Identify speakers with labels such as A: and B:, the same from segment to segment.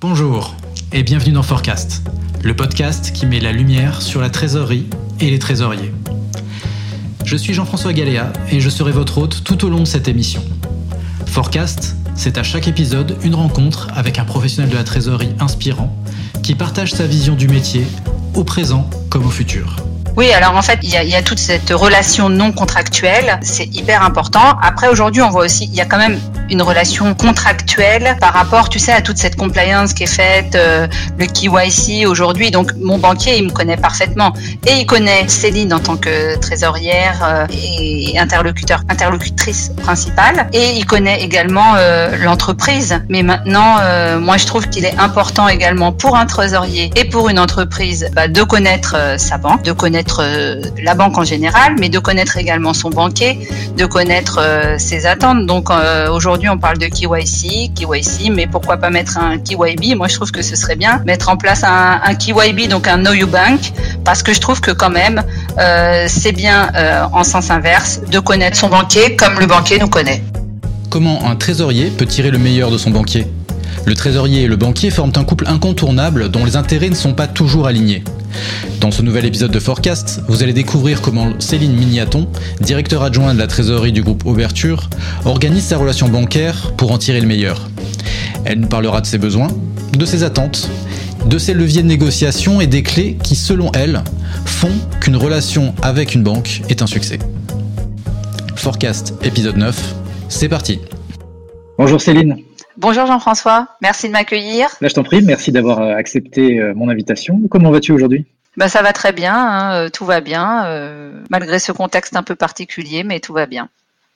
A: Bonjour et bienvenue dans Forecast, le podcast qui met la lumière sur la trésorerie et les trésoriers. Je suis Jean-François Galéa et je serai votre hôte tout au long de cette émission. Forecast, c'est à chaque épisode une rencontre avec un professionnel de la trésorerie inspirant qui partage sa vision du métier au présent comme au futur.
B: Oui, alors en fait, il y, a, y a toute cette relation non contractuelle, c'est hyper important. Après, aujourd'hui, on voit aussi, il y a quand même une relation contractuelle par rapport, tu sais, à toute cette compliance qui est faite, euh, le KYC aujourd'hui. Donc, mon banquier, il me connaît parfaitement et il connaît Céline en tant que trésorière euh, et interlocuteur, interlocutrice principale, et il connaît également euh, l'entreprise. Mais maintenant, euh, moi, je trouve qu'il est important également pour un trésorier et pour une entreprise bah, de connaître euh, sa banque, de connaître euh, la banque en général, mais de connaître également son banquier, de connaître euh, ses attentes. Donc euh, aujourd'hui, on parle de KYC, KYC, mais pourquoi pas mettre un KYB Moi, je trouve que ce serait bien mettre en place un, un KYB, donc un Know You Bank, parce que je trouve que quand même, c'est bien en sens inverse de connaître son banquier comme le banquier nous connaît.
A: Comment un trésorier peut tirer le meilleur de son banquier? Le trésorier et le banquier forment un couple incontournable dont les intérêts ne sont pas toujours alignés. Dans ce nouvel épisode de Forecast, vous allez découvrir comment Céline Mignaton, directeur adjoint de la trésorerie du groupe Ouverture, organise sa relation bancaire pour en tirer le meilleur. Elle nous parlera de ses besoins, de ses attentes, de ses leviers de négociation et des clés qui, selon elle, font qu'une relation avec une banque est un succès. Forecast épisode 9, c'est parti.
C: Bonjour Céline.
B: Bonjour Jean-François, merci de m'accueillir.
C: Là, je t'en prie, merci d'avoir euh, accepté euh, mon invitation. Comment vas-tu aujourd'hui?
B: Bah, ça va très bien, hein, euh, tout va bien, euh, malgré ce contexte un peu particulier, mais tout va bien.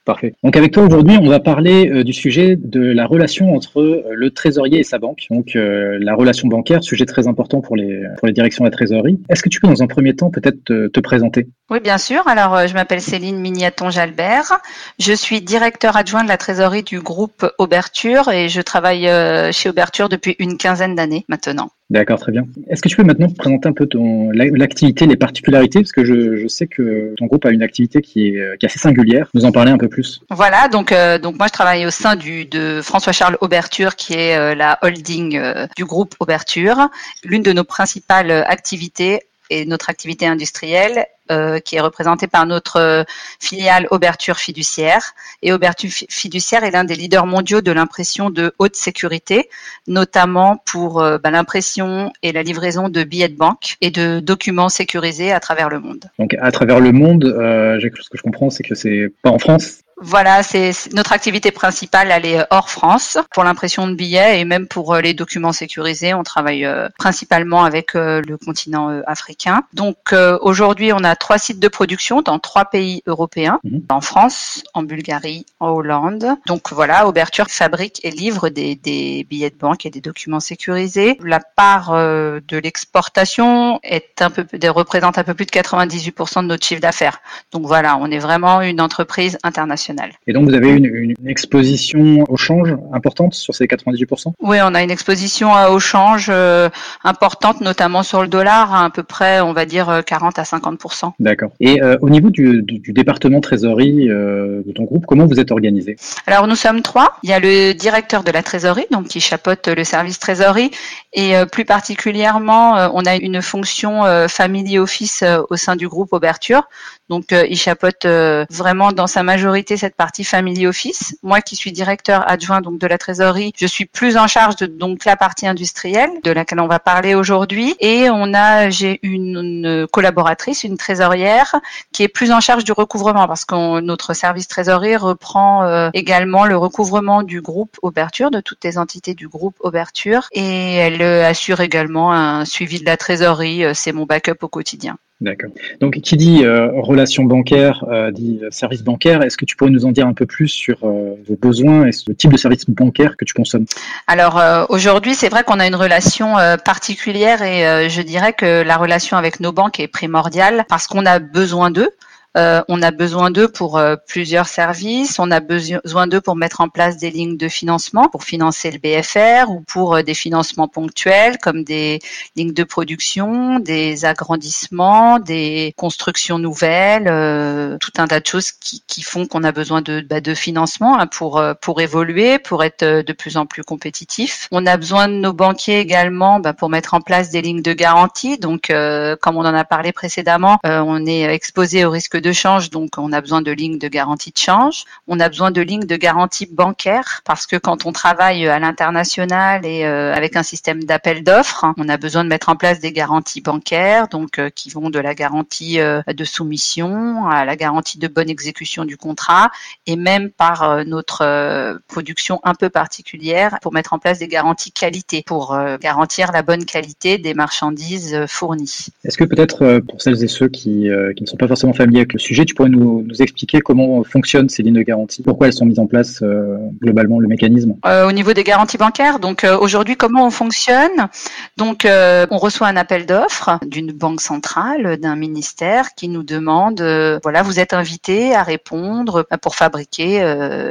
C: Parfait. Donc avec toi aujourd'hui, on va parler euh, du sujet de la relation entre euh, le trésorier et sa banque. Donc euh, la relation bancaire, sujet très important pour les pour les directions de la trésorerie. Est-ce que tu peux dans un premier temps peut-être te, te présenter?
B: Oui, bien sûr. Alors, je m'appelle Céline Mignaton-Jalbert. Je suis directeur adjoint de la trésorerie du groupe Auberture et je travaille chez Auberture depuis une quinzaine d'années maintenant.
C: D'accord, très bien. Est-ce que tu peux maintenant présenter un peu ton la- l'activité, les particularités, parce que je, sais que ton groupe a une activité qui est, assez singulière. Nous en parler un peu plus.
B: Voilà, donc, euh, donc moi je travaille au sein de François-Charles Auberture, qui est euh, la holding euh, du groupe Auberture. L'une de nos principales activités notre activité industrielle, euh, qui est représentée par notre euh, filiale Auberture Fiduciaire. Et Auberture Fi- Fiduciaire est l'un des leaders mondiaux de l'impression de haute sécurité, notamment pour euh, bah, l'impression et la livraison de billets de banque et de documents sécurisés à travers le monde.
C: Donc à travers le monde, ce que je comprends, c'est que c'est pas en France.
B: Voilà, c'est notre activité principale, elle est hors France pour l'impression de billets et même pour euh, les documents sécurisés. On travaille euh, principalement avec euh, le continent euh, africain. Donc euh, aujourd'hui, on a trois sites de production dans trois pays européens
C: Mhm.
B: en France, en Bulgarie, en Hollande. Donc voilà, Auberture fabrique et livre des, des billets de banque et des documents sécurisés. La part euh, de l'exportation est un peu représente un peu plus de 98% de notre chiffre d'affaires. Donc voilà, on est vraiment une entreprise internationale.
C: Et donc vous avez une, exposition au change importante sur ces 98%.
B: Oui, on a une exposition au change euh, importante, notamment sur le dollar, à, à peu près, on va dire, euh, 40 à 50%
C: D'accord. Et euh, au niveau du, du- du département trésorerie euh, de ton groupe, comment vous êtes organisé?
B: Alors nous sommes trois. Il y a le directeur de la trésorerie, donc qui chapeaute le service trésorerie, et euh, plus particulièrement, euh, on a une fonction euh, family office euh, au sein du groupe Auberture. Donc euh, il chapeaute euh, vraiment dans sa majorité cette partie family office. Moi qui suis directeur adjoint donc de la trésorerie, je suis plus en charge de la partie industrielle de laquelle on va parler aujourd'hui. Et on a j'ai une, collaboratrice, une trésorière qui est plus en charge du recouvrement parce que notre service trésorerie reprend euh, également le recouvrement du groupe Auberture, de toutes les entités du groupe Auberture, et elle euh, assure également un suivi de la trésorerie. euh, C'est mon backup au quotidien.
C: D'accord. Donc qui dit euh, relation bancaire, euh, dit euh, service bancaire. Est-ce que tu pourrais nous en dire un peu plus sur euh, vos besoins et ce type de service bancaire que tu consommes?
B: Alors aujourd'hui, c'est vrai qu'on a une relation particulière et je dirais que la relation avec nos banques est primordiale parce qu'on a besoin d'eux. Euh, on a besoin d'eux pour euh, plusieurs services. On a besoin d'eux pour mettre en place des lignes de financement, pour financer le BFR ou pour euh, des financements ponctuels comme des lignes de production, des agrandissements, des constructions nouvelles, tout un tas de choses qui, qui font qu'on a besoin de, bah, de financement hein, pour pour évoluer, pour être de plus en plus compétitif. On a besoin de nos banquiers également bah, pour mettre en place des lignes de garantie. Donc, comme on en a parlé précédemment, on est exposé au risque de change, donc on a besoin de lignes de garantie de change. On a besoin de lignes de garantie bancaire parce que quand on travaille à l'international et euh, avec un système d'appel d'offres, on a besoin de mettre en place des garanties bancaires, donc euh, qui vont de la garantie euh, de soumission à la garantie de bonne exécution du contrat et même par notre production un peu particulière pour mettre en place des garanties qualité pour garantir la bonne qualité des marchandises fournies.
C: Est-ce que peut-être pour celles et ceux qui, ne sont pas forcément familiers avec le sujet, tu pourrais nous, expliquer comment fonctionnent ces lignes de garantie, pourquoi elles sont mises en place euh, globalement, le mécanisme?
B: Euh, Au niveau des garanties bancaires, donc euh, aujourd'hui, comment on fonctionne? Donc, on reçoit un appel d'offres d'une banque centrale, d'un ministère qui nous demande, voilà, vous êtes invité à répondre pour fabriquer,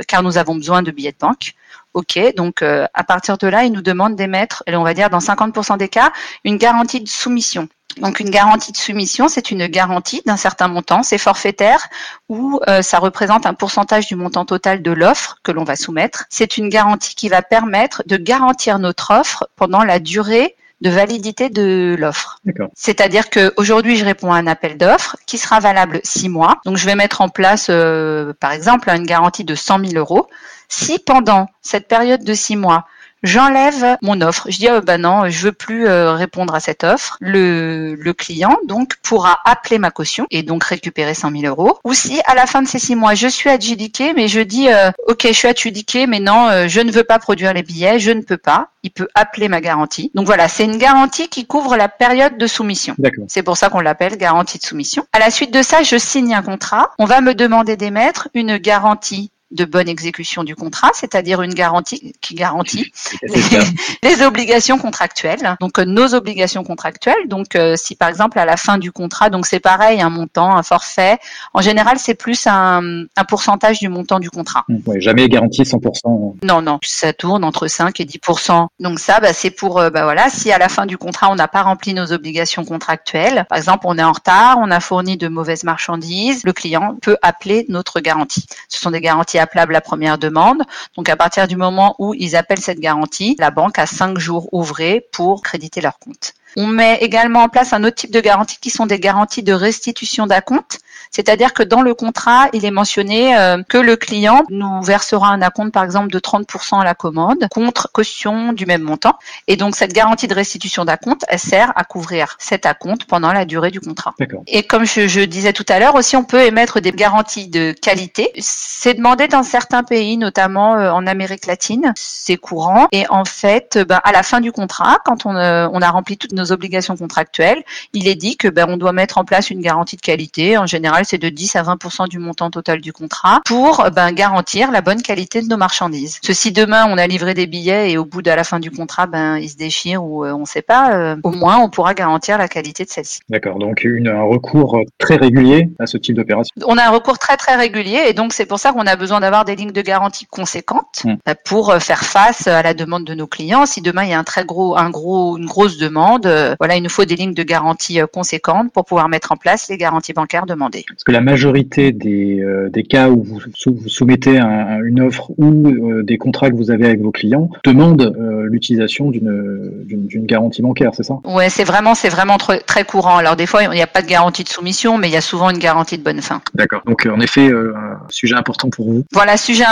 B: car nous avons besoin de billets de banque. Ok, donc à partir de là, ils nous demandent d'émettre, on va dire dans 50% des cas, une garantie de soumission. Donc une garantie de soumission, c'est une garantie d'un certain montant, c'est forfaitaire ou euh, ça représente un pourcentage du montant total de l'offre que l'on va soumettre. C'est une garantie qui va permettre de garantir notre offre pendant la durée de validité de l'offre. C'est-à-dire qu'aujourd'hui, je réponds à un appel d'offres qui sera valable six mois. Donc, je vais mettre en place, euh, par exemple, une garantie de 100 000 euros. Si pendant cette période de six mois, j'enlève mon offre. Je dis oh, bah non, je veux plus euh, répondre à cette offre. Le, le client donc pourra appeler ma caution et donc récupérer 100 000 euros. Ou si à la fin de ces six mois, je suis adjudiqué, mais je dis euh, ok, je suis adjudiqué, mais non, euh, je ne veux pas produire les billets, je ne peux pas. Il peut appeler ma garantie. Donc voilà, c'est une garantie qui couvre la période de soumission. C'est pour ça qu'on l'appelle garantie de soumission. À la suite de ça, je signe un contrat. On va me demander d'émettre une garantie de bonne exécution du contrat, c'est-à-dire une garantie qui garantit les, obligations contractuelles. Donc euh, nos obligations contractuelles. Donc euh, si par exemple à la fin du contrat, donc c'est pareil, un montant, un forfait. En général, c'est plus un, un, pourcentage du montant du contrat.
C: Ouais, jamais garanti 100%.
B: Non, non, ça tourne entre 5 et 10%. Donc ça, bah, c'est pour, euh, bah, voilà, si à la fin du contrat on n'a pas rempli nos obligations contractuelles, par exemple on est en retard, on a fourni de mauvaises marchandises, le client peut appeler notre garantie. Ce sont des garanties appelable la première demande. Donc à partir du moment où ils appellent cette garantie, la banque a cinq jours ouvrés pour créditer leur compte. On met également en place un autre type de garantie qui sont des garanties de restitution d'acompte. C'est-à-dire que dans le contrat, il est mentionné euh, que le client nous versera un acompte, par exemple, de 30% à la commande contre caution du même montant. Et donc, cette garantie de restitution d'acompte, elle sert à couvrir cet acompte pendant la durée du contrat. Et comme je, je, disais tout à l'heure, aussi, on peut émettre des garanties de qualité. C'est demandé dans certains pays, notamment euh, en Amérique latine. C'est courant. Et en fait, ben, à la fin du contrat, quand on, euh, on a rempli toutes nos obligations contractuelles, il est dit que ben, on doit mettre en place une garantie de qualité. En général, c'est de 10 à 20% du montant total du contrat pour ben, garantir la bonne qualité de nos marchandises. Ceci demain, on a livré des billets et au bout de la fin du contrat, ben, ils se déchirent ou euh, on ne sait pas, euh, au moins on pourra garantir la qualité de celle-ci.
C: D'accord, donc une, un recours très régulier à ce type d'opération.
B: On a un recours très très régulier et donc c'est pour ça qu'on a besoin d'avoir des lignes de garantie conséquentes hmm. pour euh, faire face à la demande de nos clients. Si demain il y a un très gros, un gros, une grosse demande, voilà, il nous faut des lignes de garantie conséquentes pour pouvoir mettre en place les garanties bancaires demandées.
C: Parce que la majorité des, euh, des cas où vous, vous soumettez une offre ou euh, des contrats que vous avez avec vos clients demandent euh, l'utilisation d'une, d'une, garantie bancaire, c'est ça?
B: Ouais, c'est vraiment, c'est vraiment très courant. Alors des fois, il n'y a pas de garantie de soumission, mais il y a souvent une garantie de bonne fin.
C: D'accord. Donc en effet, un sujet important pour vous.
B: Voilà, sujet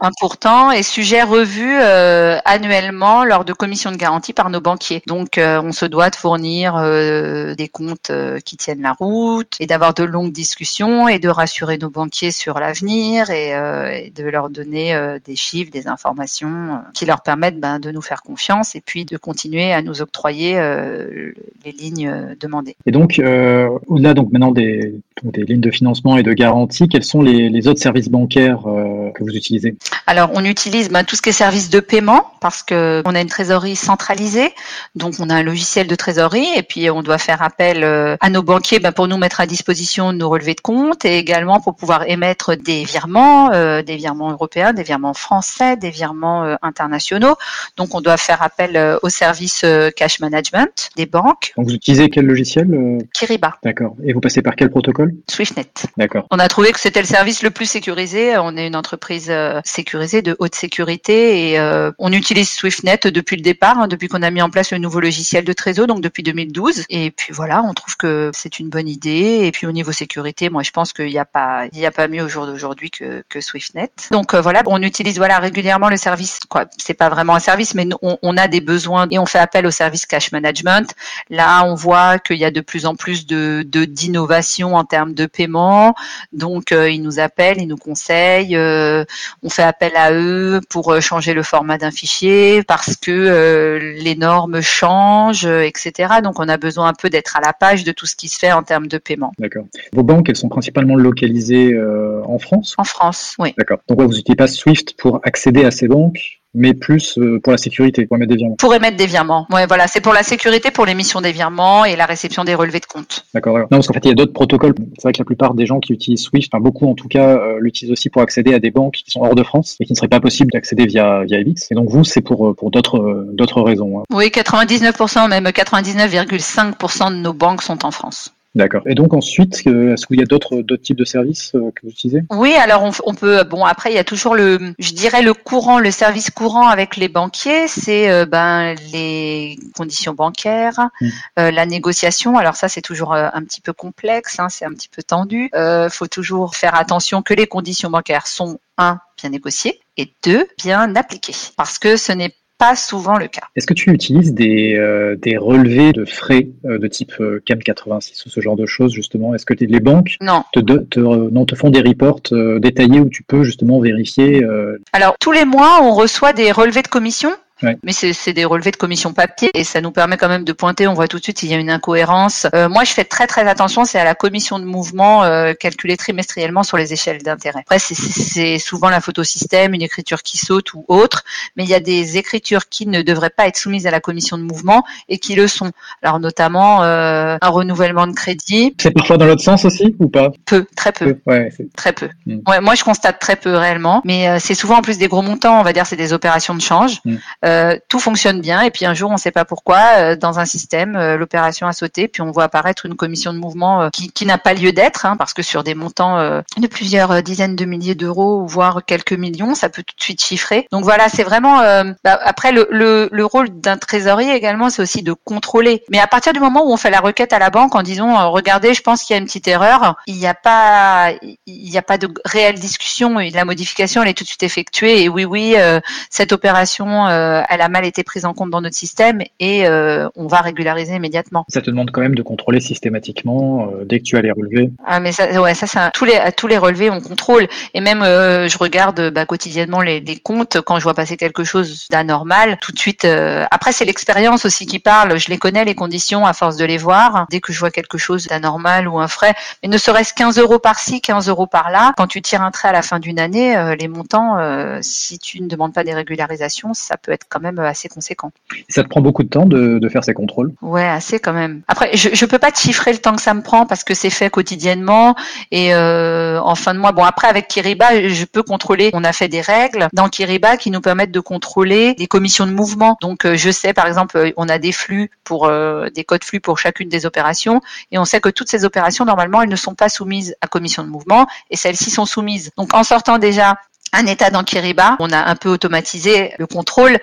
B: important et sujet revu annuellement lors de commissions de garantie par nos banquiers. Donc on se doit de fournir des comptes qui tiennent la route et d'avoir de longues discussions discussion et de rassurer nos banquiers sur l'avenir et, euh, de leur donner euh, des chiffres, des informations euh, qui leur permettent ben, de nous faire confiance et puis de continuer à nous octroyer les lignes demandées.
C: Et donc, au-delà donc maintenant des, des, lignes de financement et de garantie, quels sont les, autres services bancaires que vous utilisez?
B: Alors, on utilise ben, tout ce qui est service de paiement parce que on a une trésorerie centralisée, donc on a un logiciel de trésorerie et puis on doit faire appel à nos banquiers ben, pour nous mettre à disposition nos de compte et également pour pouvoir émettre des virements, euh, des virements européens, des virements français, des virements euh, internationaux. Donc, on doit faire appel au service cash management des banques.
C: Donc, vous utilisez quel logiciel
B: Kiriba.
C: D'accord. Et vous passez par quel protocole?
B: SwiftNet.
C: D'accord.
B: On a trouvé que c'était le service le plus sécurisé. On est une entreprise sécurisée de haute sécurité et on utilise SwiftNet depuis le départ, hein, depuis qu'on a mis en place le nouveau logiciel de Trésor, donc depuis 2012. Et puis voilà, on trouve que c'est une bonne idée. Et puis au niveau sécurité, moi je pense qu'il n'y a pas, mieux au jour d'aujourd'hui que, SwiftNet. Donc euh, voilà, on utilise régulièrement le service. Quoi, c'est pas vraiment un service, mais on, a des besoins et on fait appel au service cash management. Là, on voit qu'il y a de plus en plus de d'innovation en termes de paiement. Donc euh, ils nous appellent, ils nous conseillent. Euh, on fait appel à eux pour changer le format d'un fichier parce que les normes changent, etc. Donc on a besoin un peu d'être à la page de tout ce qui se fait en termes de paiement.
C: D'accord. Vos banques, elles sont principalement localisées euh, en France?
B: En France, oui.
C: D'accord. Donc vous n'utilisez pas Swift pour accéder à ces banques mais plus euh, pour la sécurité, pour émettre des virements.
B: Pour émettre des virements. Ouais, voilà, c'est pour la sécurité, pour l'émission des virements et la réception des relevés de compte.
C: D'accord. Non, parce qu'en fait, il y a d'autres protocoles. C'est vrai que la plupart des gens qui utilisent Swift, enfin beaucoup en tout cas, euh, l'utilisent aussi pour accéder à des banques qui sont hors de France et qui ne serait pas possible d'accéder via via Evix. Et donc vous, c'est pour pour d'autres d'autres raisons. Hein.
B: Oui, 99%, même 99,5% de nos banques sont en France.
C: D'accord. Et donc ensuite, est-ce qu'il y a d'autres d'autres types de services euh, que vous utilisez?
B: Oui, alors on, peut. Bon, après, il y a toujours le, je dirais le courant, le service courant avec les banquiers, c'est euh, ben les conditions bancaires, hmm. euh, la négociation. Alors ça, c'est toujours un petit peu complexe, hein, c'est un petit peu tendu. Il faut toujours faire attention que les conditions bancaires sont un bien négociées et deux bien appliquées, parce que ce n'est pas souvent le cas.
C: Est-ce que tu utilises des, euh, des relevés de frais euh, de type euh, CAM 86 ou ce genre de choses justement? Est-ce que les banques
B: non.
C: Te, te, non, te font des reports détaillés où tu peux justement vérifier
B: Alors tous les mois, on reçoit des relevés de commission mais c'est des relevés de commission papier et ça nous permet quand même de pointer. On voit tout de suite s'il y a une incohérence. Euh, moi, je fais très très attention. C'est à la commission de mouvement euh, calculée trimestriellement sur les échelles d'intérêt. Après, c'est souvent la photosystème, une écriture qui saute ou autre. Mais il y a des écritures qui ne devraient pas être soumises à la commission de mouvement et qui le sont. Alors notamment euh, un renouvellement de crédit.
C: C'est parfois dans l'autre sens aussi ou pas?
B: Peu, très peu.
C: Ouais,
B: très peu. Hmm. Ouais, moi, je constate très peu réellement. Mais euh, c'est souvent en plus des gros montants. On va dire c'est des opérations de change. Hmm. Euh, tout fonctionne bien et puis un jour on ne sait pas pourquoi euh, dans un système euh, l'opération a sauté puis on voit apparaître une commission de mouvement qui, qui n'a pas lieu d'être hein, parce que sur des montants de plusieurs dizaines de milliers d'euros voire quelques millions ça peut tout de suite chiffrer. Donc voilà c'est vraiment bah, après le, le, le rôle d'un trésorier également c'est aussi de contrôler. Mais à partir du moment où on fait la requête à la banque en disant regardez je pense qu'il y a une petite erreur il n'y a pas il a pas de réelle discussion la modification elle est tout de suite effectuée. Et oui oui cette opération elle a mal été prise en compte dans notre système et euh, on va régulariser immédiatement.
C: Ça te demande quand même de contrôler systématiquement euh, dès que tu as les relevés.
B: Ah mais ça, ouais, ça, ça tous les tous les relevés on contrôle et même euh, je regarde bah, quotidiennement les, les, comptes quand je vois passer quelque chose d'anormal. Tout de suite. après c'est l'expérience aussi qui parle. Je les connais les conditions à force de les voir. Dès que je vois quelque chose d'anormal ou un frais, mais ne serait-ce 15 euros par-ci, 15 euros par-là, quand tu tires un trait à la fin d'une année, les montants, si tu ne demandes pas des régularisations, ça peut être quand même assez conséquent.
C: Ça te prend beaucoup de temps de, de faire ces contrôles?
B: Ouais, assez quand même. Après, je ne peux pas te chiffrer le temps que ça me prend parce que c'est fait quotidiennement et euh, en fin de mois. Bon, après avec Kiriba, je peux contrôler. On a fait des règles dans Kiriba qui nous permettent de contrôler des commissions de mouvement. Donc, euh, je sais par exemple, on a des flux pour euh, des codes flux pour chacune des opérations et on sait que toutes ces opérations normalement elles ne sont pas soumises à commission de mouvement et celles-ci sont soumises. Donc, en sortant déjà un état dans Kiriba. On a un peu automatisé le contrôle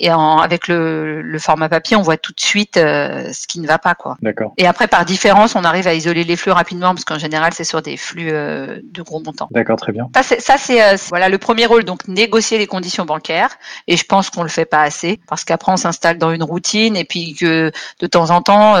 B: et en, avec le, le, format papier, on voit tout de suite euh, ce qui ne va pas, quoi.
C: D'accord.
B: Et après, par différence, on arrive à isoler les flux rapidement parce qu'en général, c'est sur des flux euh, de gros montants.
C: D'accord, très bien.
B: Ça, c'est, ça, c'est euh, voilà le premier rôle, donc négocier les conditions bancaires. Et je pense qu'on le fait pas assez parce qu'après, on s'installe dans une routine et puis que de temps en temps,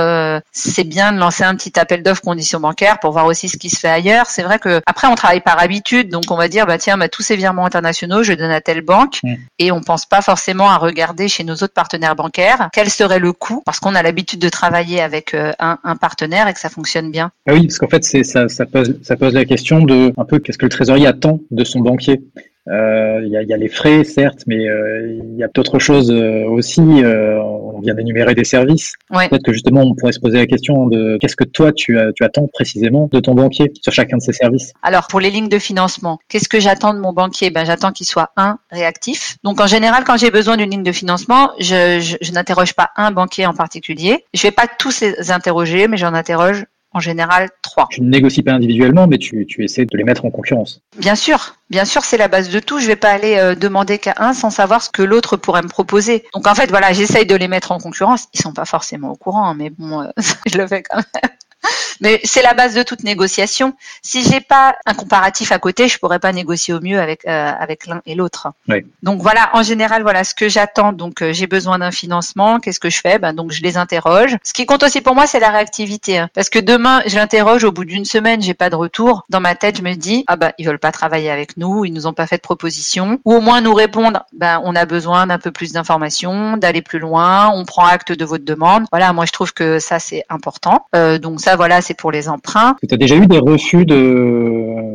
B: c'est bien de lancer un petit appel d'offres conditions bancaires pour voir aussi ce qui se fait ailleurs. C'est vrai que après, on travaille par habitude, donc on va dire, bah tiens, bah, tous ces virements internationaux, je donne à telle banque, mmh. et on pense pas forcément à regarder chez nos autres partenaires bancaires quel serait le coût? Parce qu'on a l'habitude de travailler avec euh, un, partenaire et que ça fonctionne bien.
C: Ah oui, parce qu'en fait, ça, pose, ça pose la question de un peu qu'est-ce que le trésorier attend de son banquier? Il y, a, y, a, les frais, certes, mais il y a d'autres choses aussi. on vient d'énumérer des services. Peut-être que justement, on pourrait se poser la question de qu'est-ce que toi, tu, tu attends précisément de ton banquier sur chacun de ces services?
B: Alors, pour les lignes de financement, qu'est-ce que j'attends de mon banquier? Ben, J'attends qu'il soit, un, réactif. Donc, en général, quand j'ai besoin d'une ligne de financement, je, je, je n'interroge pas un banquier en particulier. Je vais pas tous les interroger, mais j'en interroge en général trois.
C: Tu ne négocies pas individuellement, mais tu, tu essaies de les mettre en concurrence.
B: Bien sûr, bien sûr, c'est la base de tout. Je vais pas aller euh, demander qu'à un sans savoir ce que l'autre pourrait me proposer. Donc en fait, voilà, j'essaye de les mettre en concurrence. Ils sont pas forcément au courant, mais bon, euh, je le fais quand même. Mais c'est la base de toute négociation. Si j'ai pas un comparatif à côté, je pourrais pas négocier au mieux avec euh, avec l'un et l'autre.
C: Oui.
B: Donc voilà, en général, voilà ce que j'attends. Donc euh, j'ai besoin d'un financement. Qu'est-ce que je fais? Ben donc je les interroge. Ce qui compte aussi pour moi, c'est la réactivité, hein. parce que demain, je l'interroge au bout d'une semaine, j'ai pas de retour. Dans ma tête, je me dis ah ben ils veulent pas travailler avec nous, ils nous ont pas fait de proposition, ou au moins nous répondre ben on a besoin d'un peu plus d'informations, d'aller plus loin, on prend acte de votre demande. Voilà, moi je trouve que ça c'est important. Euh, donc ça voilà, c'est pour les emprunts.
C: Tu as déjà eu des refus de,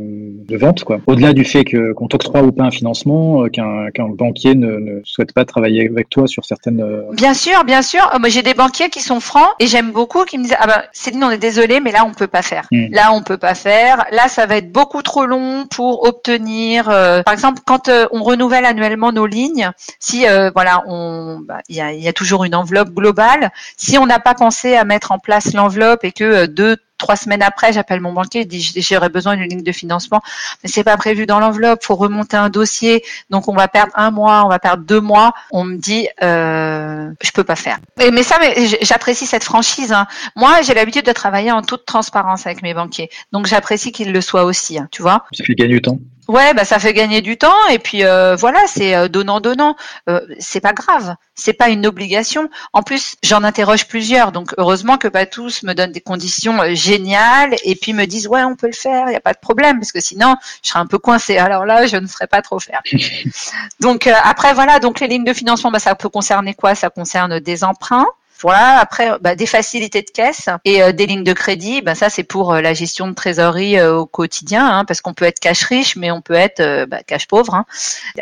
C: de vente, quoi. Au-delà du fait que qu'on t'octroie ou pas un financement, euh, qu'un qu'un banquier ne, ne, souhaite pas travailler avec toi sur certaines. Euh,
B: bien sûr, bien sûr. Euh, moi, j'ai des banquiers qui sont francs et j'aime beaucoup qui me disent ah ben Céline, on est désolé, mais là on peut pas faire. Hmm. Là on peut pas faire. Là ça va être beaucoup trop long pour obtenir. par exemple, quand on renouvelle annuellement nos lignes, si voilà, on, bah, il y, a, y a toujours une enveloppe globale. Si on n'a pas pensé à mettre en place l'enveloppe et que deux trois semaines après, j'appelle mon banquier, je dis j'aurais besoin d'une ligne de financement, mais c'est pas prévu dans l'enveloppe, faut remonter un dossier, donc on va perdre un mois, on va perdre deux mois. On me dit euh, je peux pas faire. mais ça, mais j'apprécie cette franchise. Hein. Moi, j'ai l'habitude de travailler en toute transparence avec mes banquiers, donc j'apprécie qu'ils le soient aussi. Hein, tu vois.
C: Ça fait gagner du temps.
B: Ouais, bah ça fait gagner du temps et puis euh, voilà, c'est euh, donnant donnant. Euh, c'est pas grave, c'est pas une obligation. En plus, j'en interroge plusieurs, donc heureusement que pas tous me donnent des conditions euh, géniales et puis me disent ouais on peut le faire, il y a pas de problème parce que sinon je serais un peu coincé. Alors là, je ne ferais pas trop faire. donc après voilà, donc les lignes de financement, bah ça peut concerner quoi? Ça concerne des emprunts. Après, bah, des facilités de caisse et euh, des lignes de crédit. Bah, ça, c'est pour euh, la gestion de trésorerie euh, au quotidien, hein, parce qu'on peut être cash riche, mais on peut être bah, cash pauvre, hein,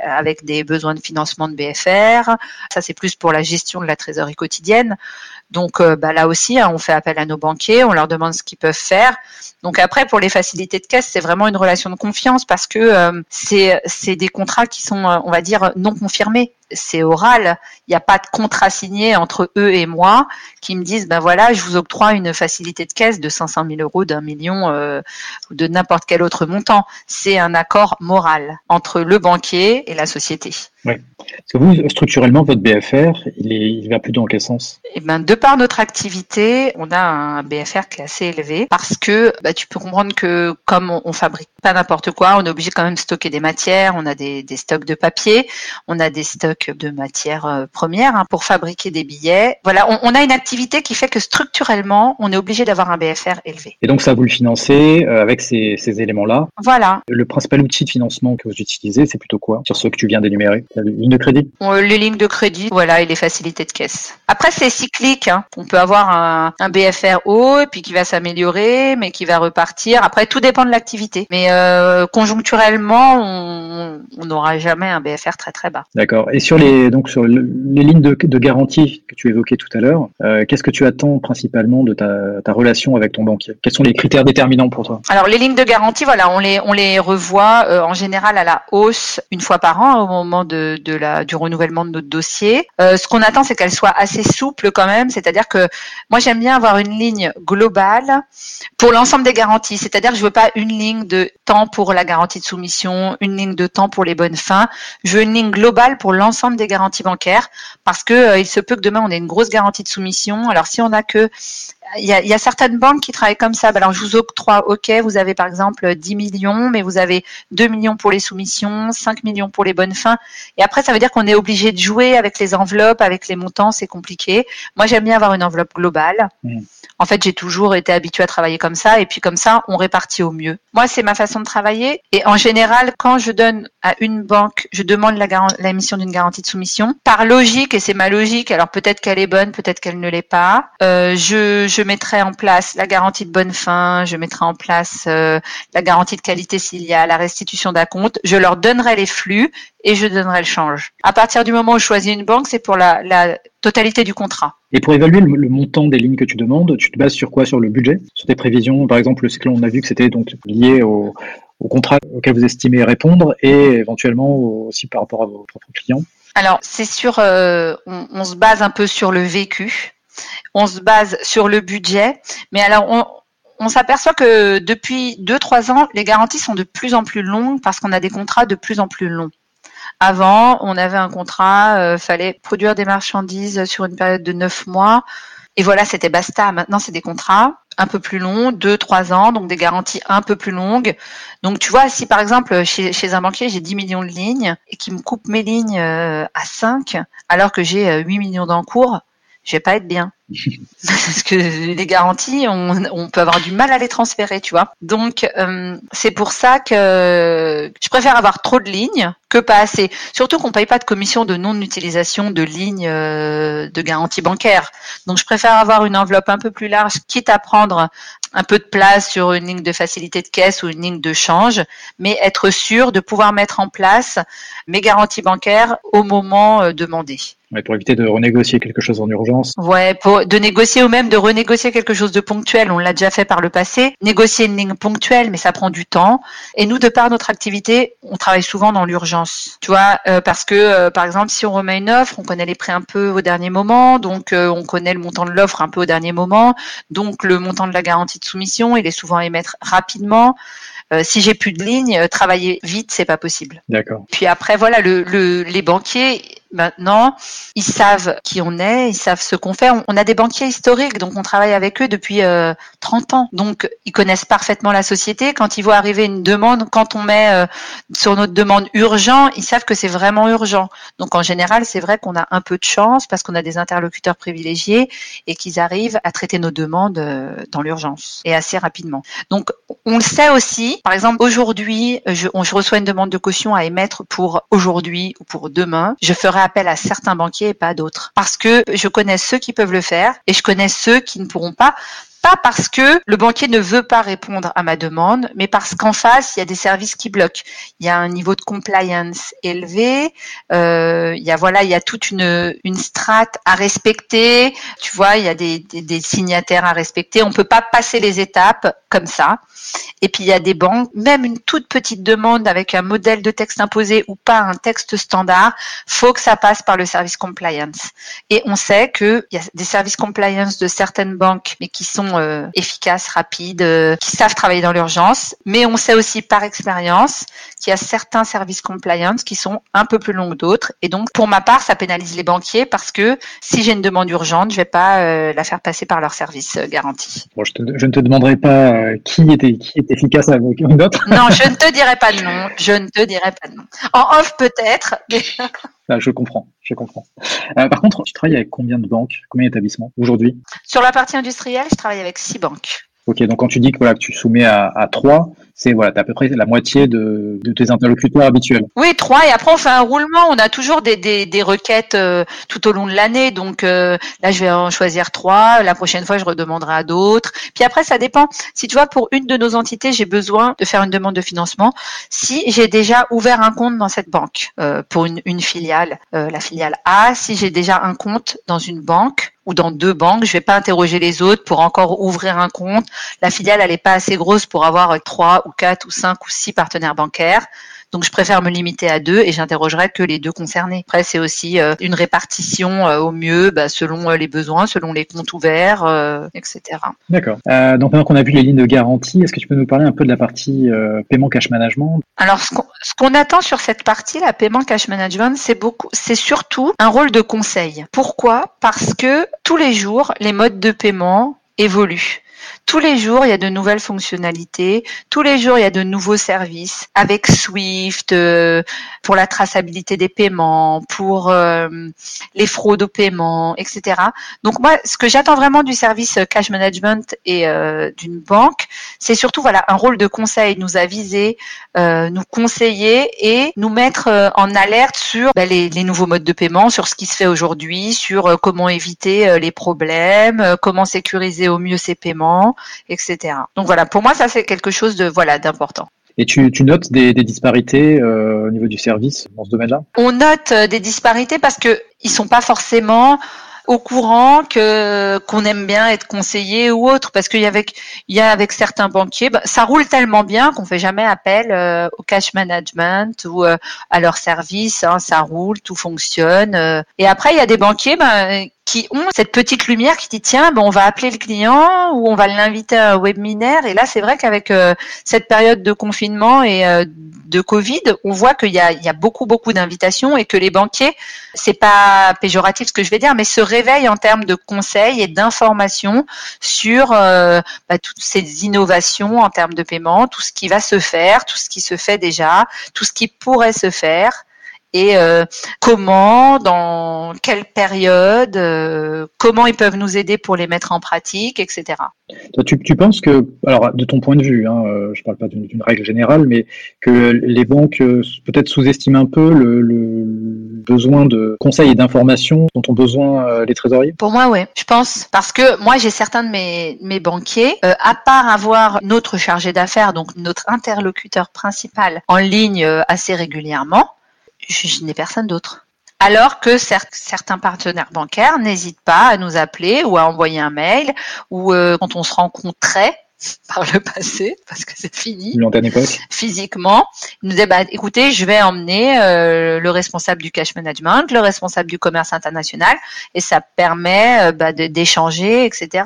B: avec des besoins de financement de BFR. Ça, c'est plus pour la gestion de la trésorerie quotidienne. Donc là aussi, hein, on fait appel à nos banquiers, on leur demande ce qu'ils peuvent faire. Donc après, pour les facilités de caisse, c'est vraiment une relation de confiance parce que c'est des contrats qui sont, on va dire, non confirmés c'est oral. Il n'y a pas de contrat signé entre eux et moi qui me disent ben voilà, je vous octroie une facilité de caisse de 500 000 euros, d'un million euh, ou de n'importe quel autre montant. C'est un accord moral entre le banquier et la société.
C: Oui. Parce que vous, structurellement, votre BFR, il, est, il va plus dans quel sens?
B: Eh ben, de par notre activité, on a un BFR qui est assez élevé parce que bah, tu peux comprendre que comme on, on fabrique pas n'importe quoi, on est obligé quand même de stocker des matières, on a des, des stocks de papier, on a des stocks de matières euh, premières hein, pour fabriquer des billets. Voilà, on, on, a une activité qui fait que structurellement, on est obligé d'avoir un BFR élevé.
C: Et donc ça, vous le financez euh, avec ces, ces éléments-là
B: Voilà.
C: Le principal outil de financement que vous utilisez, c'est plutôt quoi sur ceux que tu viens d'énumérer? La ligne de crédit?
B: Les lignes de crédit, voilà, et les facilités de caisse. Après, c'est cyclique. Hein. On peut avoir un, un, BFR haut, et puis qui va s'améliorer, mais qui va repartir. Après, tout dépend de l'activité. Mais euh, conjoncturellement, on n'aura jamais un BFR très très bas.
C: D'accord. Et sur les donc sur les lignes de, de garantie que tu évoquais tout à l'heure, euh, qu'est-ce que tu attends principalement de ta, ta, relation avec ton banquier? Quels sont les critères déterminants pour toi?
B: Alors les lignes de garantie, voilà, on les on les revoit euh, en général à la hausse une fois par an au moment de, de la du renouvellement de notre dossier. Euh, ce qu'on attend, c'est qu'elle soit assez souple quand même, c'est-à-dire que moi j'aime bien avoir une ligne globale pour l'ensemble des garanties, c'est-à-dire que je veux pas une ligne de temps pour la garantie de soumission, une ligne de temps pour les bonnes fins. Je veux une ligne globale pour l'ensemble des garanties bancaires parce que euh, il se peut que demain on ait une grosse garantie de soumission. Alors si on a que il y, a, il y a, certaines banques qui travaillent comme ça. Alors, je vous octroie, OK, vous avez par exemple 10 millions, mais vous avez 2 millions pour les soumissions, 5 millions pour les bonnes fins. Et après, ça veut dire qu'on est obligé de jouer avec les enveloppes, avec les montants, c'est compliqué. Moi, j'aime bien avoir une enveloppe globale. Mmh. En fait, j'ai toujours été habituée à travailler comme ça, et puis comme ça, on répartit au mieux. Moi, c'est ma façon de travailler. Et en général, quand je donne à une banque, je demande la, mission d'une garantie de soumission. Par logique, et c'est ma logique, alors peut-être qu'elle est bonne, peut-être qu'elle ne l'est pas, euh, je, je mettrai en place la garantie de bonne fin, je mettrai en place euh, la garantie de qualité s'il y a la restitution d'un compte, je leur donnerai les flux et je donnerai le change. À partir du moment où je choisis une banque, c'est pour la, la totalité du contrat.
C: Et pour évaluer le, montant des lignes que tu demandes, tu te bases sur quoi Sur le budget? Sur tes prévisions Par exemple, ce que l'on a vu que c'était donc lié au, au contrat auquel vous estimez répondre et éventuellement aussi par rapport à vos propres clients
B: Alors, c'est sûr, euh, on, se base un peu sur le vécu, on se base sur le budget, mais alors on, on s'aperçoit que depuis 2-3 ans, les garanties sont de plus en plus longues parce qu'on a des contrats de plus en plus longs. Avant, on avait un contrat, euh, fallait produire des marchandises sur une période de 9 mois. Et voilà, c'était basta. Maintenant, c'est des contrats un peu plus longs, 2-3 ans, donc des garanties un peu plus longues. Donc, tu vois, si par exemple, chez, un banquier, j'ai 10 millions de lignes et qui me coupe mes lignes euh, à 5, alors que j'ai 8 euh, millions d'encours, je vais pas être bien. Parce que les garanties, on, peut avoir du mal à les transférer, tu vois. Donc, euh, c'est pour ça que je préfère avoir trop de lignes que pas assez. Surtout qu'on paye pas de commission de non-utilisation de lignes euh, de garantie bancaire. Donc, je préfère avoir une enveloppe un peu plus large, quitte à prendre un peu de place sur une ligne de facilité de caisse ou une ligne de change, mais être sûr de pouvoir mettre en place mes garanties bancaires au moment euh, demandé.
C: pour éviter de renégocier quelque chose en urgence.
B: Ouais, pour de négocier ou même de renégocier quelque chose de ponctuel. On l'a déjà fait par le passé. Négocier une ligne ponctuelle, mais ça prend du temps. Et nous, de par notre activité, on travaille souvent dans l'urgence. Tu vois, euh, parce que, euh, par exemple, si on remet une offre, on connaît les prix un peu au dernier moment, donc euh, on connaît le montant de l'offre un peu au dernier moment, donc le montant de la garantie de soumission, il est souvent à émettre rapidement. si j'ai plus de ligne, travailler vite, c'est pas possible.
C: D'accord.
B: Puis après, voilà, le, le, les banquiers, maintenant, ils savent qui on est, ils savent ce qu'on fait. On, a des banquiers historiques, donc on travaille avec eux depuis 30 euh, ans. Donc, ils connaissent parfaitement la société. Quand ils voient arriver une demande, quand on met euh, sur notre demande urgent, ils savent que c'est vraiment urgent. Donc, en général, c'est vrai qu'on a un peu de chance parce qu'on a des interlocuteurs privilégiés et qu'ils arrivent à traiter nos demandes euh, dans l'urgence et assez rapidement. Donc, on le sait aussi. Par exemple, aujourd'hui, je, je reçois une demande de caution à émettre pour aujourd'hui ou pour demain. Je ferai appel à certains banquiers et pas d'autres. Parce que je connais ceux qui peuvent le faire et je connais ceux qui ne pourront pas pas parce que le banquier ne veut pas répondre à ma demande, mais parce qu'en face, il y a des services qui bloquent. Il y a un niveau de compliance élevé. Euh, il y a voilà, il y a toute une strate à respecter. Tu vois, il y a des, signataires à respecter. On peut pas passer les étapes comme ça. Et puis il y a des banques, même une toute petite demande avec un modèle de texte imposé ou pas un texte standard, faut que ça passe par le service compliance. Et on sait qu'il y a des services compliance de certaines banques, mais qui sont euh, efficaces, rapides, euh, qui savent travailler dans l'urgence. Mais on sait aussi par expérience qu'il y a certains services compliance qui sont un peu plus longs que d'autres. Et donc pour ma part, ça pénalise les banquiers parce que si j'ai une demande urgente, je vais pas euh, la faire passer par leur service garanti.
C: Bon, je, je, ne te demanderai pas qui était qui est efficace avec une autre.
B: Non, je ne te dirai pas de nom. Je ne te dirai pas de nom. En off peut-être.
C: Ah, je comprends, je comprends. Euh, par contre, tu travailles avec combien de banques, combien d'établissements? Aujourd'hui?
B: Sur la partie industrielle, je travaille avec six banques.
C: Ok, donc quand tu dis que voilà que tu soumets à, à 3, c'est voilà, à peu près la moitié de, de, tes interlocuteurs habituels.
B: Oui, trois. Et après, on fait un roulement. On a toujours des, des, des requêtes euh, tout au long de l'année. Donc euh, là, je vais en choisir trois. La prochaine fois, je redemanderai à d'autres. Puis après, ça dépend. Si tu vois, pour une de nos entités, j'ai besoin de faire une demande de financement. Si j'ai déjà ouvert un compte dans cette banque euh, pour une, une filiale, la filiale A, si j'ai déjà un compte dans une banque, ou dans deux banques. Je vais pas interroger les autres pour encore ouvrir un compte. La filiale, elle est pas assez grosse pour avoir trois ou quatre ou cinq ou six partenaires bancaires. Donc je préfère me limiter à deux et j'interrogerai que les deux concernés. Après c'est aussi euh, une répartition euh, au mieux bah, selon euh, les besoins, selon les comptes ouverts, etc.
C: D'accord. donc maintenant qu'on a vu les lignes de garantie, est-ce que tu peux nous parler un peu de la partie paiement cash management?
B: Alors ce qu'on attend sur cette partie, la paiement cash management, c'est beaucoup, c'est surtout un rôle de conseil. Pourquoi? Parce que tous les jours les modes de paiement évoluent tous les jours, il y a de nouvelles fonctionnalités. Tous les jours, il y a de nouveaux services avec Swift euh, pour la traçabilité des paiements, pour euh, les fraudes au paiement, etc. Donc moi, ce que j'attends vraiment du service cash management et euh, d'une banque, c'est surtout voilà un rôle de conseil, nous aviser, nous conseiller et nous mettre en alerte sur bah, les, nouveaux modes de paiement, sur ce qui se fait aujourd'hui, sur comment éviter les problèmes, comment sécuriser au mieux ces paiements etc. Donc voilà, pour moi, ça c'est quelque chose de voilà d'important.
C: Et tu, notes des, disparités euh, au niveau du service dans ce domaine-là?
B: On note euh, des disparités parce que ils sont pas forcément au courant que qu'on aime bien être conseillé ou autre parce qu'il y avec il y a avec certains banquiers bah, ça roule tellement bien qu'on fait jamais appel euh, au cash management ou à leur service hein, ça roule tout fonctionne et après il y a des banquiers bah, qui ont cette petite lumière qui dit tiens ben on va appeler le client ou on va l'inviter à un webinaire. Et là c'est vrai qu'avec euh, cette période de confinement et euh, de Covid on voit qu'il y a, il y a beaucoup beaucoup d'invitations et que les banquiers c'est pas péjoratif ce que je vais dire mais se réveillent en termes de conseils et d'informations sur euh, bah, toutes ces innovations en termes de paiement tout ce qui va se faire tout ce qui se fait déjà tout ce qui pourrait se faire et euh, comment, dans quelle période, euh, comment ils peuvent nous aider pour les mettre en pratique, etc.
C: Tu, tu, penses que, alors de ton point de vue, hein, euh, je ne parle pas d'une règle générale, mais que les banques peut-être sous-estiment un peu le, le, besoin de conseils et d'informations dont ont besoin les trésoriers?
B: Pour moi, oui, je pense, parce que moi j'ai certains de mes, mes banquiers, à part avoir notre chargé d'affaires, donc notre interlocuteur principal en ligne assez régulièrement, je, n'ai personne d'autre. Alors que certains partenaires bancaires n'hésitent pas à nous appeler ou à envoyer un mail ou euh, quand on se rencontrait par le passé, parce que c'est fini. Physiquement, il nous disait, bah, écoutez, je vais emmener euh, le responsable du cash management, le responsable du commerce international, et ça permet euh, bah, d'échanger, etc.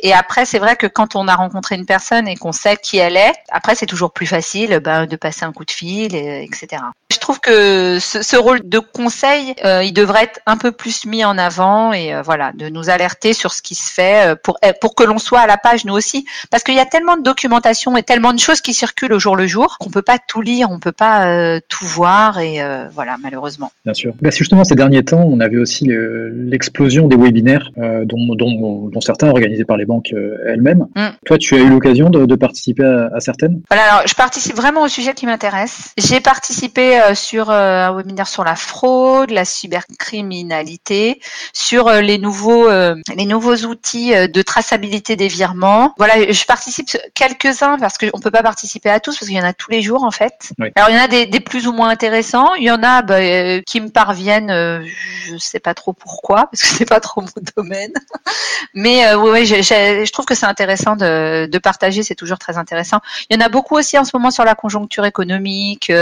B: Et après, c'est vrai que quand on a rencontré une personne et qu'on sait qui elle est, après, c'est toujours plus facile bah, de passer un coup de fil, etc. Je trouve que ce, rôle de conseil, euh, il devrait être un peu plus mis en avant et voilà, de nous alerter sur ce qui se fait pour pour que l'on soit à la page nous aussi, parce qu'il y a tellement de documentation et tellement de choses qui circulent au jour le jour qu'on peut pas tout lire, on peut pas tout voir et voilà, malheureusement.
C: Bien sûr. Bah, justement ces derniers temps, on avait aussi l'explosion des webinaires, dont, dont, dont, certains organisés par les banques elles-mêmes. Mm. Toi, tu as eu l'occasion de, de, participer à, à certaines?
B: Voilà, alors je participe vraiment au sujet qui m'intéresse. J'ai participé euh, sur euh, un webinaire sur la fraude, la cybercriminalité, sur euh, les nouveaux les nouveaux outils de traçabilité des virements. Voilà, je participe quelques-uns parce qu'on peut pas participer à tous parce qu'il y en a tous les jours en fait. Alors il y en a des, des, plus ou moins intéressants, il y en a bah, qui me parviennent, je sais pas trop pourquoi parce que c'est pas trop mon domaine. Mais oui, je, je, trouve que c'est intéressant de, de partager, c'est toujours très intéressant. Il y en a beaucoup aussi en ce moment sur la conjoncture économique,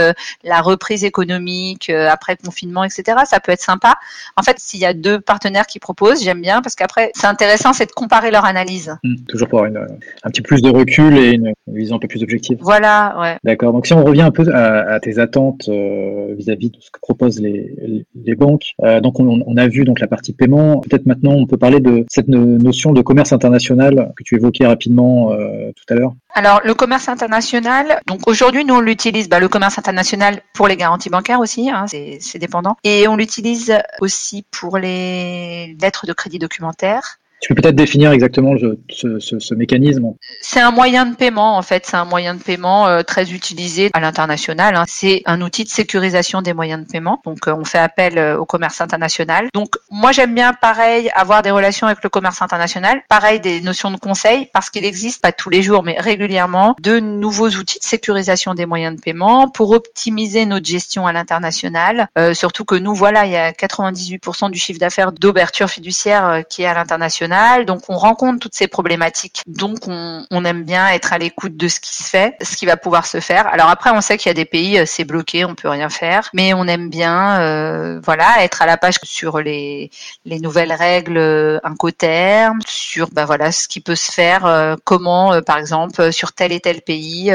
B: la reprise économique euh, après confinement, etc. Ça peut être sympa. En fait, s'il y a deux partenaires qui proposent, j'aime bien parce qu'après, c'est intéressant, c'est de comparer leur analyse.
C: Mmh, toujours pour avoir un petit plus de recul et une, vision un peu plus objective.
B: Voilà, ouais.
C: D'accord. Donc si on revient un peu à, tes attentes euh, vis-à-vis de ce que proposent les, les banques, euh, donc on, a vu donc la partie paiement. Peut-être maintenant on peut parler de cette notion de commerce international que tu évoquais rapidement tout à l'heure.
B: Alors le commerce international, donc aujourd'hui nous on l'utilise, bah, le commerce international pour les garanties bancaires aussi, hein, c'est dépendant, et on l'utilise aussi pour les lettres de crédit documentaire.
C: Tu peux peut-être définir exactement ce, ce, ce, mécanisme
B: C'est un moyen de paiement, en fait. C'est un moyen de paiement euh, très utilisé à l'international. Hein. C'est un outil de sécurisation des moyens de paiement. Donc, euh, on fait appel euh, au commerce international. Donc, moi, j'aime bien, pareil, avoir des relations avec le commerce international. Pareil, des notions de conseil, parce qu'il existe, pas tous les jours, mais régulièrement, de nouveaux outils de sécurisation des moyens de paiement pour optimiser notre gestion à l'international. surtout que nous, voilà, il y a 98% du chiffre d'affaires d'ouverture fiduciaire qui est à l'international donc on rencontre toutes ces problématiques. Donc on, aime bien être à l'écoute de ce qui se fait, ce qui va pouvoir se faire. Alors après, on sait qu'il y a des pays, euh, c'est bloqué, on peut rien faire, mais on aime bien, euh, voilà, être à la page sur les, les nouvelles règles euh, incoterms, sur bah voilà ce qui peut se faire, comment par exemple sur tel et tel pays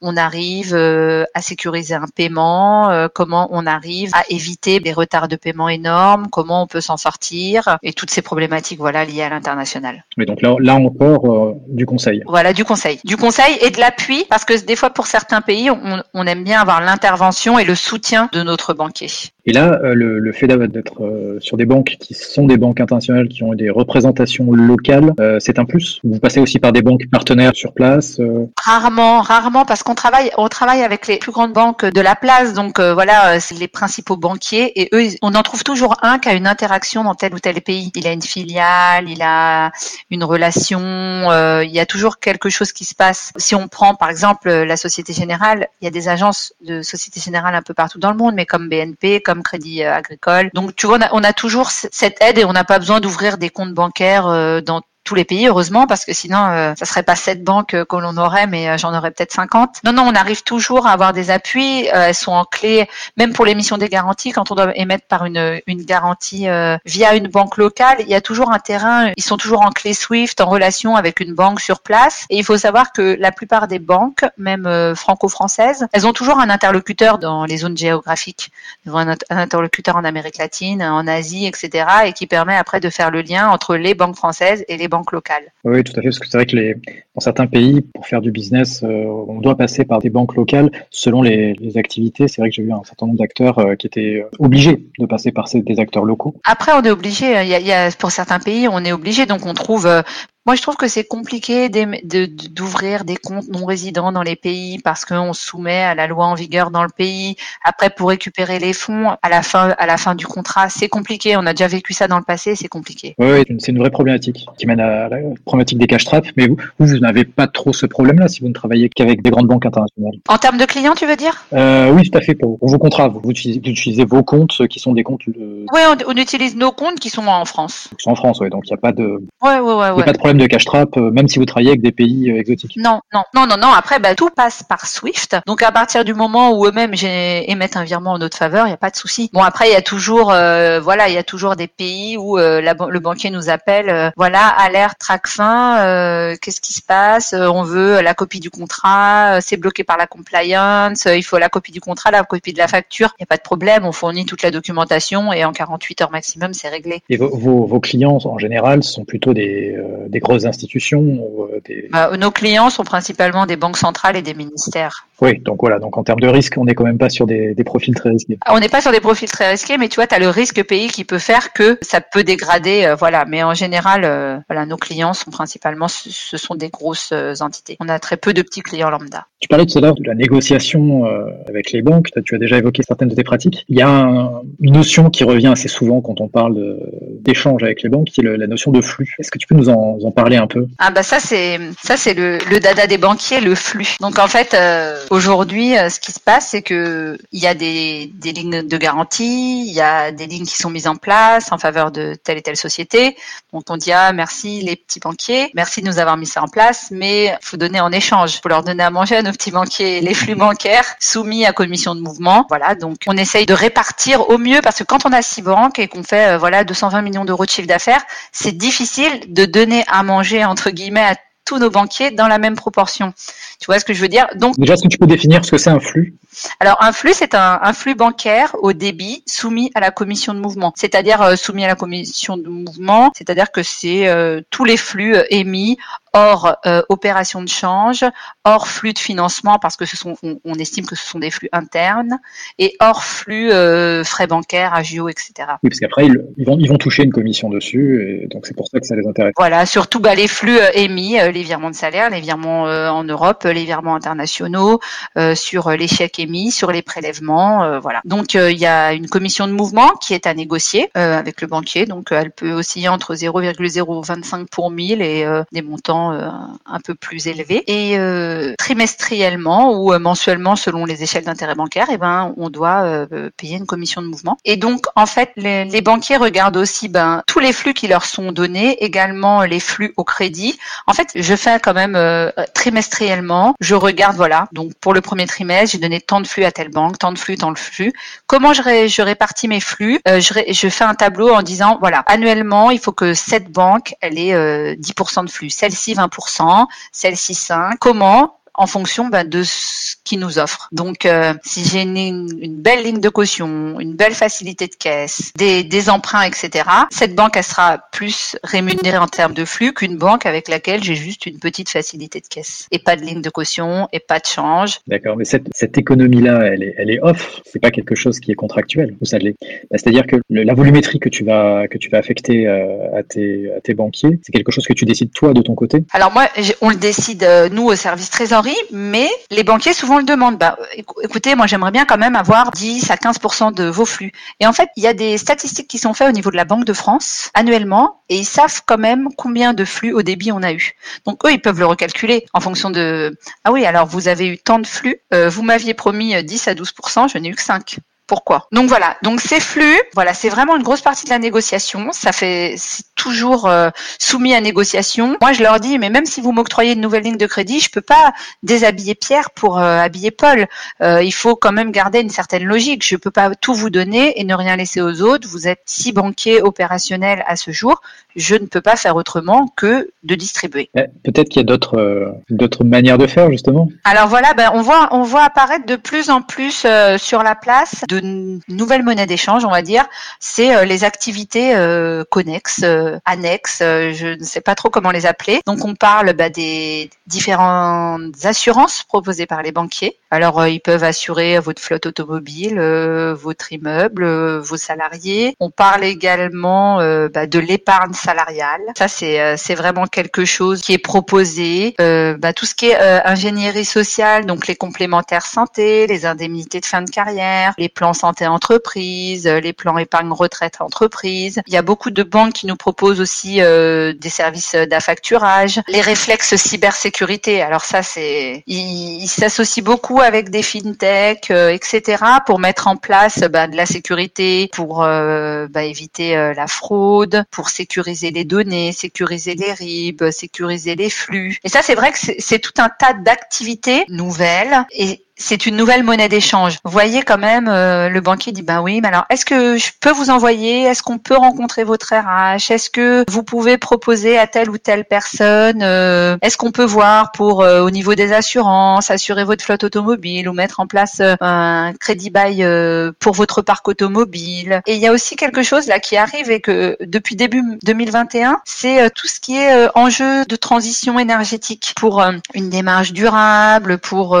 B: on arrive à sécuriser un paiement, comment on arrive à éviter des retards de paiement énormes, comment on peut s'en sortir et toutes ces problématiques voilà liées à l'international.
C: Mais donc là, là encore, euh, du conseil.
B: Voilà, du conseil. Du conseil et de l'appui, parce que des fois, pour certains pays, on, on aime bien avoir l'intervention et le soutien de notre banquier.
C: Et là, euh, le, le, fait d'être euh, sur des banques qui sont des banques internationales, qui ont des représentations locales, euh, c'est un plus. Vous passez aussi par des banques partenaires sur place.
B: Rarement, rarement, parce qu'on travaille, on travaille avec les plus grandes banques de la place. Donc voilà, c'est les principaux banquiers et eux, on en trouve toujours un qui a une interaction dans tel ou tel pays. Il a une filiale, il a une relation, il y a toujours quelque chose qui se passe. Si on prend par exemple la Société Générale, il y a des agences de Société Générale un peu partout dans le monde, mais comme BNP, comme Crédit euh, Agricole. Donc tu vois, on a, toujours cette aide et on n'a pas besoin d'ouvrir des comptes bancaires euh, dans tous les pays, heureusement, parce que sinon, euh, ça serait pas sept banques euh, que l'on aurait, mais euh, j'en aurais peut-être 50. Non, non, on arrive toujours à avoir des appuis. elles sont en clé, même pour l'émission des garanties, quand on doit émettre par une, une garantie via une banque locale, il y a toujours un terrain. Ils sont toujours en clé SWIFT, en relation avec une banque sur place. Et il faut savoir que la plupart des banques, même franco-françaises, elles ont toujours un interlocuteur dans les zones géographiques. Ils ont un interlocuteur en Amérique latine, en Asie, etc., et qui permet après de faire le lien entre les banques françaises et les banques locales.
C: Oui, tout à fait, parce que c'est vrai que les, dans certains pays, pour faire du business, euh, on doit passer par des banques locales selon les, activités. C'est vrai que j'ai vu un certain nombre d'acteurs euh, qui étaient euh, obligés de passer par ces, des acteurs locaux.
B: Après, on est obligé. Il y, a, pour certains pays, on est obligé, donc on trouve moi, je trouve que c'est compliqué d'ouvrir des comptes non résidents dans les pays parce qu'on se soumet à la loi en vigueur dans le pays. Après, pour récupérer les fonds à la fin, à la fin du contrat, c'est compliqué. On a déjà vécu ça dans le passé, c'est compliqué.
C: Oui, c'est une vraie problématique qui mène à la problématique des cash traps. Mais vous, vous, n'avez pas trop ce problème-là si vous ne travaillez qu'avec des grandes banques internationales.
B: En termes de clients, tu veux dire?
C: Euh, Oui, tout à fait. Pour, vos contrats, vous, utilisez, vos comptes qui sont des comptes. De...
B: Oui, on, utilise nos comptes qui sont en France.
C: Qui sont en France, oui. Donc il n'y a pas de.
B: Ouais, ouais, ouais,
C: pas de problème de cash trap, euh, même si vous travaillez avec des pays euh, exotiques.
B: Non, non, non, non, non. Après, bah, tout passe par Swift. Donc à partir du moment où eux-mêmes émettent un virement en notre faveur, il n'y a pas de souci. Bon, après, il y a toujours, euh, voilà, il y a toujours des pays où la, le banquier nous appelle, voilà, alerte, track fin, qu'est-ce qui se passe On veut la copie du contrat, c'est bloqué par la compliance, il faut la copie du contrat, la copie de la facture. Il n'y a pas de problème, on fournit toute la documentation et en 48 heures maximum, c'est réglé.
C: Et vos, vos, vos, clients en général sont plutôt des, des grosses institutions
B: euh, bah, nos clients sont principalement des banques centrales et des ministères.
C: Oui, donc voilà, donc en termes de risque, on n'est quand même pas sur des, profils très risqués.
B: On n'est pas sur des profils très risqués, mais tu vois, tu as le risque pays qui peut faire que ça peut dégrader, euh, voilà. Mais en général, euh, voilà, nos clients sont principalement, ce sont des grosses entités. On a très peu de petits clients lambda.
C: Tu parlais tout à l'heure de la négociation avec les banques. Tu as déjà évoqué certaines de tes pratiques. Il y a une notion qui revient assez souvent quand on parle d'échange avec les banques, qui est la notion de flux. Est-ce que tu peux nous en, en parler un peu
B: Ah bah ça c'est ça c'est le, le, dada des banquiers, le flux. Donc en fait euh, aujourd'hui euh, ce qui se passe c'est que il y a des, des lignes de garantie, il y a des lignes qui sont mises en place en faveur de telle et telle société. Donc on dit ah merci les petits banquiers, merci de nous avoir mis ça en place, mais faut donner en échange, faut leur donner à manger à nos petits banquiers les flux bancaires soumis à commission de mouvement. Voilà donc on essaye de répartir au mieux parce que quand on a six banques et qu'on fait euh, voilà 220 millions d'euros de chiffre d'affaires, c'est difficile de donner à manger entre guillemets à tous nos banquiers dans la même proportion. Tu vois ce que je veux dire?
C: Donc déjà, est-ce que tu peux définir ce que c'est un flux?
B: Alors un flux, c'est un, un, flux bancaire au débit soumis à la commission de mouvement, c'est-à-dire euh, soumis à la commission de mouvement, c'est-à-dire que c'est euh, tous les flux euh, émis hors euh, opération de change, hors flux de financement parce que ce sont, on, estime que ce sont des flux internes et hors flux euh, frais bancaires, agio, etc.
C: Oui, parce qu'après ils, vont ils vont toucher une commission dessus et donc c'est pour ça que ça les intéresse.
B: Voilà, surtout bah, les flux euh, émis, les virements de salaire, les virements en Europe, les virements internationaux, sur les chèques émis, sur les prélèvements, voilà. Donc il y a une commission de mouvement qui est à négocier avec le banquier, donc elle peut osciller entre 0,025 pour 1000 et des montants euh, un peu plus élevé. Et euh, trimestriellement ou euh, mensuellement, selon les échelles d'intérêt bancaire, eh ben, on doit payer une commission de mouvement. Et donc, en fait, les, banquiers regardent aussi ben, tous les flux qui leur sont donnés, également les flux au crédit. En fait, je fais quand même trimestriellement, je regarde, voilà, donc pour le premier trimestre, j'ai donné tant de flux à telle banque, tant de flux, tant de flux. Comment je, répartis mes flux? Je, fais un tableau en disant, voilà, annuellement, il faut que cette banque, elle ait 10% de flux. Celle-ci 20%, celle-ci 5. Comment en fonction bah, de ce qu'ils nous offrent. Donc, euh, si j'ai une, une, belle ligne de caution, une belle facilité de caisse, des, des emprunts, etc., cette banque, elle sera plus rémunérée en termes de flux qu'une banque avec laquelle j'ai juste une petite facilité de caisse et pas de ligne de caution et pas de change.
C: D'accord, mais cette, cette économie-là, elle est, elle est off. C'est pas quelque chose qui est contractuel ou ça l'est. Bah, c'est-à-dire que la volumétrie que tu vas que tu vas affecter euh, à tes à tes banquiers, c'est quelque chose que tu décides toi de ton côté?
B: Alors moi, on le décide euh, nous au service mais les banquiers souvent le demandent. Bah, écoutez, moi j'aimerais bien quand même avoir 10 à 15% de vos flux. Et en fait, il y a des statistiques qui sont faites au niveau de la Banque de France annuellement, et ils savent quand même combien de flux au débit on a eu. Donc eux, ils peuvent le recalculer en fonction de ah oui, alors vous avez eu tant de flux, euh, vous m'aviez promis 10 à 12% je n'ai eu que 5 pourquoi? Donc voilà, donc ces flux, voilà, c'est vraiment une grosse partie de la négociation. Ça fait c'est toujours euh, soumis à négociation. Moi, je leur dis, mais même si vous m'octroyez une nouvelle ligne de crédit, je peux pas déshabiller Pierre pour euh, habiller Paul. Euh, il faut quand même garder une certaine logique. Je peux pas tout vous donner et ne rien laisser aux autres. Vous êtes six banquiers opérationnels à ce jour. Je ne peux pas faire autrement que de distribuer.
C: Eh, peut-être qu'il y a d'autres d'autres manières de faire justement.
B: Alors voilà, ben on voit on voit apparaître de plus en plus sur la place de nouvelles monnaies d'échange, on va dire, c'est euh, les activités euh, connexes, euh, annexes, je ne sais pas trop comment les appeler. Donc on parle bah, des différentes assurances proposées par les banquiers. Alors ils peuvent assurer votre flotte automobile, votre immeuble, vos salariés. On parle également bah, de l'épargne salariale. Ça c'est c'est vraiment quelque chose qui est proposé. Bah, tout ce qui est ingénierie sociale, donc les complémentaires santé, les indemnités de fin de carrière, les plans santé entreprise, les plans épargne retraite entreprise. Il y a beaucoup de banques qui nous proposent aussi euh, des services d'affacturage, les réflexes cybersécurité. Alors ça, c'est, ils s'associent beaucoup avec des fintech, euh, etc. pour mettre en place bah, de la sécurité, pour euh, bah, éviter la fraude, pour sécuriser les données, sécuriser les RIB, sécuriser les flux. Et ça, c'est vrai que c'est tout un tas d'activités nouvelles et c'est une nouvelle monnaie d'échange. Vous voyez quand même, euh, le banquier dit, ben oui, mais alors, est-ce que je peux vous envoyer Est-ce qu'on peut rencontrer votre RH Est-ce que vous pouvez proposer à telle ou telle personne euh, Est-ce qu'on peut voir pour, euh, au niveau des assurances, assurer votre flotte automobile ou mettre en place un crédit bail pour votre parc automobile Et il y a aussi quelque chose là qui arrive et que depuis début 2021, c'est tout ce qui est enjeu de transition énergétique pour une démarche durable, pour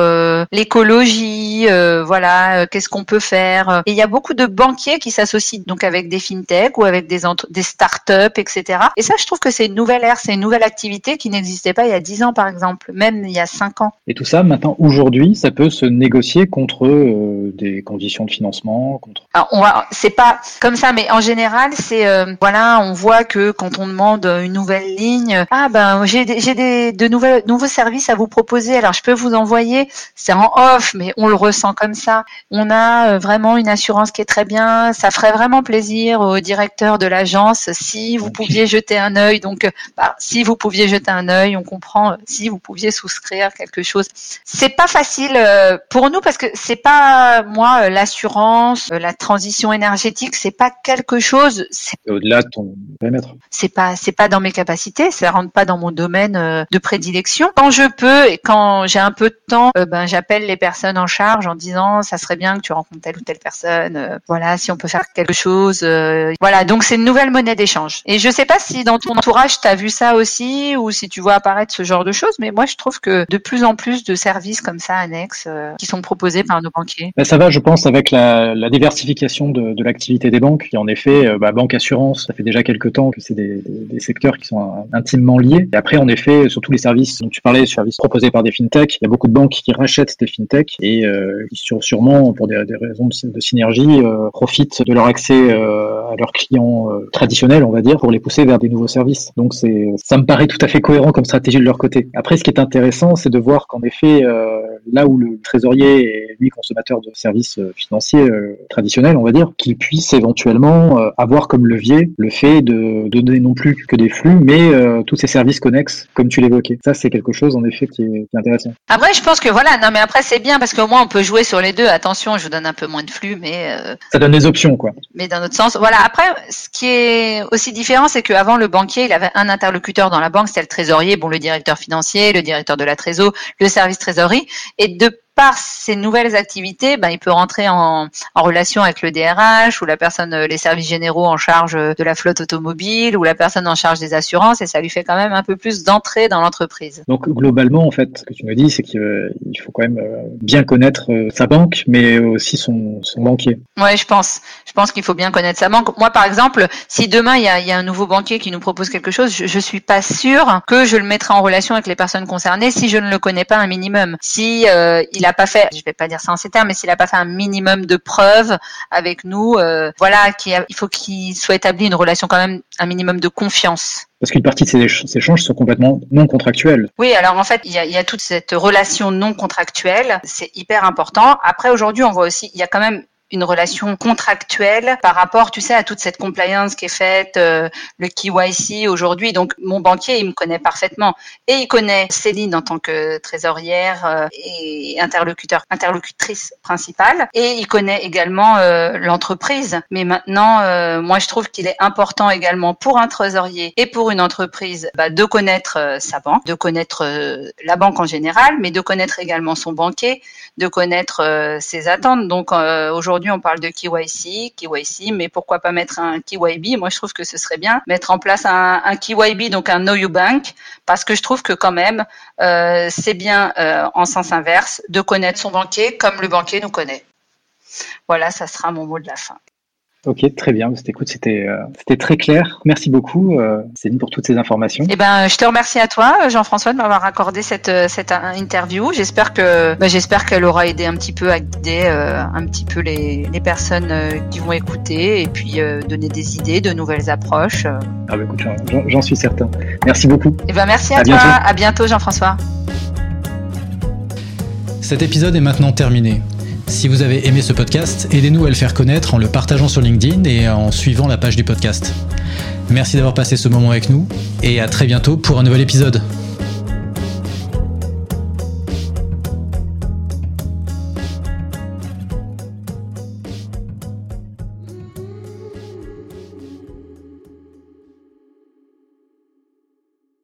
B: l'écologie euh, voilà, euh, qu'est-ce qu'on peut faire. Et il y a beaucoup de banquiers qui s'associent donc avec des fintech ou avec des, des start-up, etc. Et ça, je trouve que c'est une nouvelle ère, c'est une nouvelle activité qui n'existait pas il y a 10 ans, par exemple, même il y a 5 ans.
C: Et tout ça, maintenant, aujourd'hui, ça peut se négocier contre euh, des conditions de financement, contre.
B: Alors, on va, c'est pas comme ça, mais en général, c'est voilà, on voit que quand on demande une nouvelle ligne, ah ben j'ai j'ai des de nouvelles nouveaux services à vous proposer. Alors je peux vous envoyer, c'est en off mais on le ressent comme ça. On a euh, vraiment une assurance qui est très bien. Ça ferait vraiment plaisir au directeur de l'agence si vous pouviez jeter un œil. Donc, euh, bah, si vous pouviez jeter un œil, on comprend. Euh, si vous pouviez souscrire quelque chose, c'est pas facile pour nous parce que c'est pas moi l'assurance, la transition énergétique, c'est pas quelque chose.
C: C'est au-delà de ton périmètre.
B: C'est pas, c'est pas dans mes capacités. Ça rentre pas dans mon domaine de prédilection. Quand je peux et quand j'ai un peu de temps, ben j'appelle les personnes personne en charge en disant ça serait bien que tu rencontres telle ou telle personne. Euh, voilà, si on peut faire quelque chose. Euh, voilà, donc c'est une nouvelle monnaie d'échange. Et je sais pas si dans ton entourage tu as vu ça aussi ou si tu vois apparaître ce genre de choses, mais moi je trouve que de plus en plus de services comme ça annexes euh, qui sont proposés par nos banquiers.
C: Ben, ça va, je pense, avec la, diversification de, l'activité des banques. Et en effet, bah, banque assurance, ça fait déjà quelques temps que c'est des, des, secteurs qui sont intimement liés. Et après, en effet, sur tous les services dont tu parlais, les services proposés par des fintechs, il y a beaucoup de banques qui rachètent des fintechs et euh, qui sûrement, pour des, raisons de, synergie, euh, profitent de leur accès euh, à leurs clients traditionnels, on va dire, pour les pousser vers des nouveaux services. Donc c'est, ça me paraît tout à fait cohérent comme stratégie de leur côté. Après, ce qui est intéressant, c'est de voir qu'en effet, là où le trésorier est lui consommateur de services financiers traditionnels, on va dire, qu'il puisse éventuellement avoir comme levier le fait de, donner non plus que des flux, mais tous ces services connexes, comme tu l'évoquais. Ça, c'est quelque chose en effet qui est, intéressant.
B: Après, je pense que voilà, non mais après c'est bien parce qu'au moins on peut jouer sur les deux. Attention, je vous donne un peu moins de flux, mais
C: ça donne des options quoi.
B: Mais d'un autre sens, voilà. Après, ce qui est aussi différent, c'est qu'avant le banquier, il avait un interlocuteur dans la banque, c'était le trésorier, bon le directeur financier, le directeur de la trésor, le service trésorerie, et de par ces nouvelles activités, ben, il peut rentrer en, en, relation avec le DRH ou la personne, euh, les services généraux en charge de la flotte automobile ou la personne en charge des assurances et ça lui fait quand même un peu plus d'entrée dans l'entreprise.
C: Donc globalement, en fait, ce que tu me dis, c'est qu'il euh, faut quand même euh, bien connaître sa banque, mais aussi son, son banquier.
B: Ouais, je pense. Je pense qu'il faut bien connaître sa banque. Moi, par exemple, si demain il y a, il y a un nouveau banquier qui nous propose quelque chose, je, je suis pas sûre que je le mettrai en relation avec les personnes concernées si je ne le connais pas un minimum. Si euh, il n'a pas fait, je vais pas dire ça en ces termes, mais s'il n'a pas fait un minimum de preuves avec nous, euh, voilà, il faut qu'il soit établi une relation quand même, un minimum de confiance.
C: Parce qu'une partie de ces échanges sont complètement non contractuels.
B: Oui, alors en fait, il y a, il y a toute cette relation non contractuelle, c'est hyper important. Après, aujourd'hui, on voit aussi, il y a quand même une relation contractuelle par rapport, tu sais, à toute cette compliance qui est faite, euh, le KYC aujourd'hui. Donc, mon banquier, il me connaît parfaitement et il connaît Céline en tant que trésorière euh, et interlocuteur, interlocutrice principale, et il connaît également euh, l'entreprise. Mais maintenant, moi, je trouve qu'il est important également pour un trésorier et pour une entreprise bah, de connaître sa banque, de connaître la banque en général, mais de connaître également son banquier, de connaître ses attentes. Donc, aujourd'hui Aujourd'hui, on parle de KYC, KYC, mais pourquoi pas mettre un KYB Moi, je trouve que ce serait bien mettre en place un, KYB, donc un Know You Bank, parce que je trouve que quand même, euh, c'est bien euh, en sens inverse de connaître son banquier comme le banquier nous connaît. Voilà, ça sera mon mot de la fin.
C: Ok, très bien. Écoute, c'était euh, c'était très clair. Merci beaucoup, euh, Céline, pour toutes ces informations.
B: Eh ben, je te remercie à toi, Jean-François, de m'avoir accordé cette euh, cette interview. J'espère que bah, j'espère qu'elle aura aidé un petit peu à guider euh, un petit peu les, les personnes qui vont écouter et puis donner des idées, de nouvelles approches.
C: Ah bah, écoute, j'en suis certain. Merci beaucoup.
B: Eh ben, merci à, toi. À bientôt, Jean-François.
A: Cet épisode est maintenant terminé. Si vous avez aimé ce podcast, aidez-nous à le faire connaître en le partageant sur LinkedIn et en suivant la page du podcast. Merci d'avoir passé ce moment avec nous et à très bientôt pour un nouvel épisode.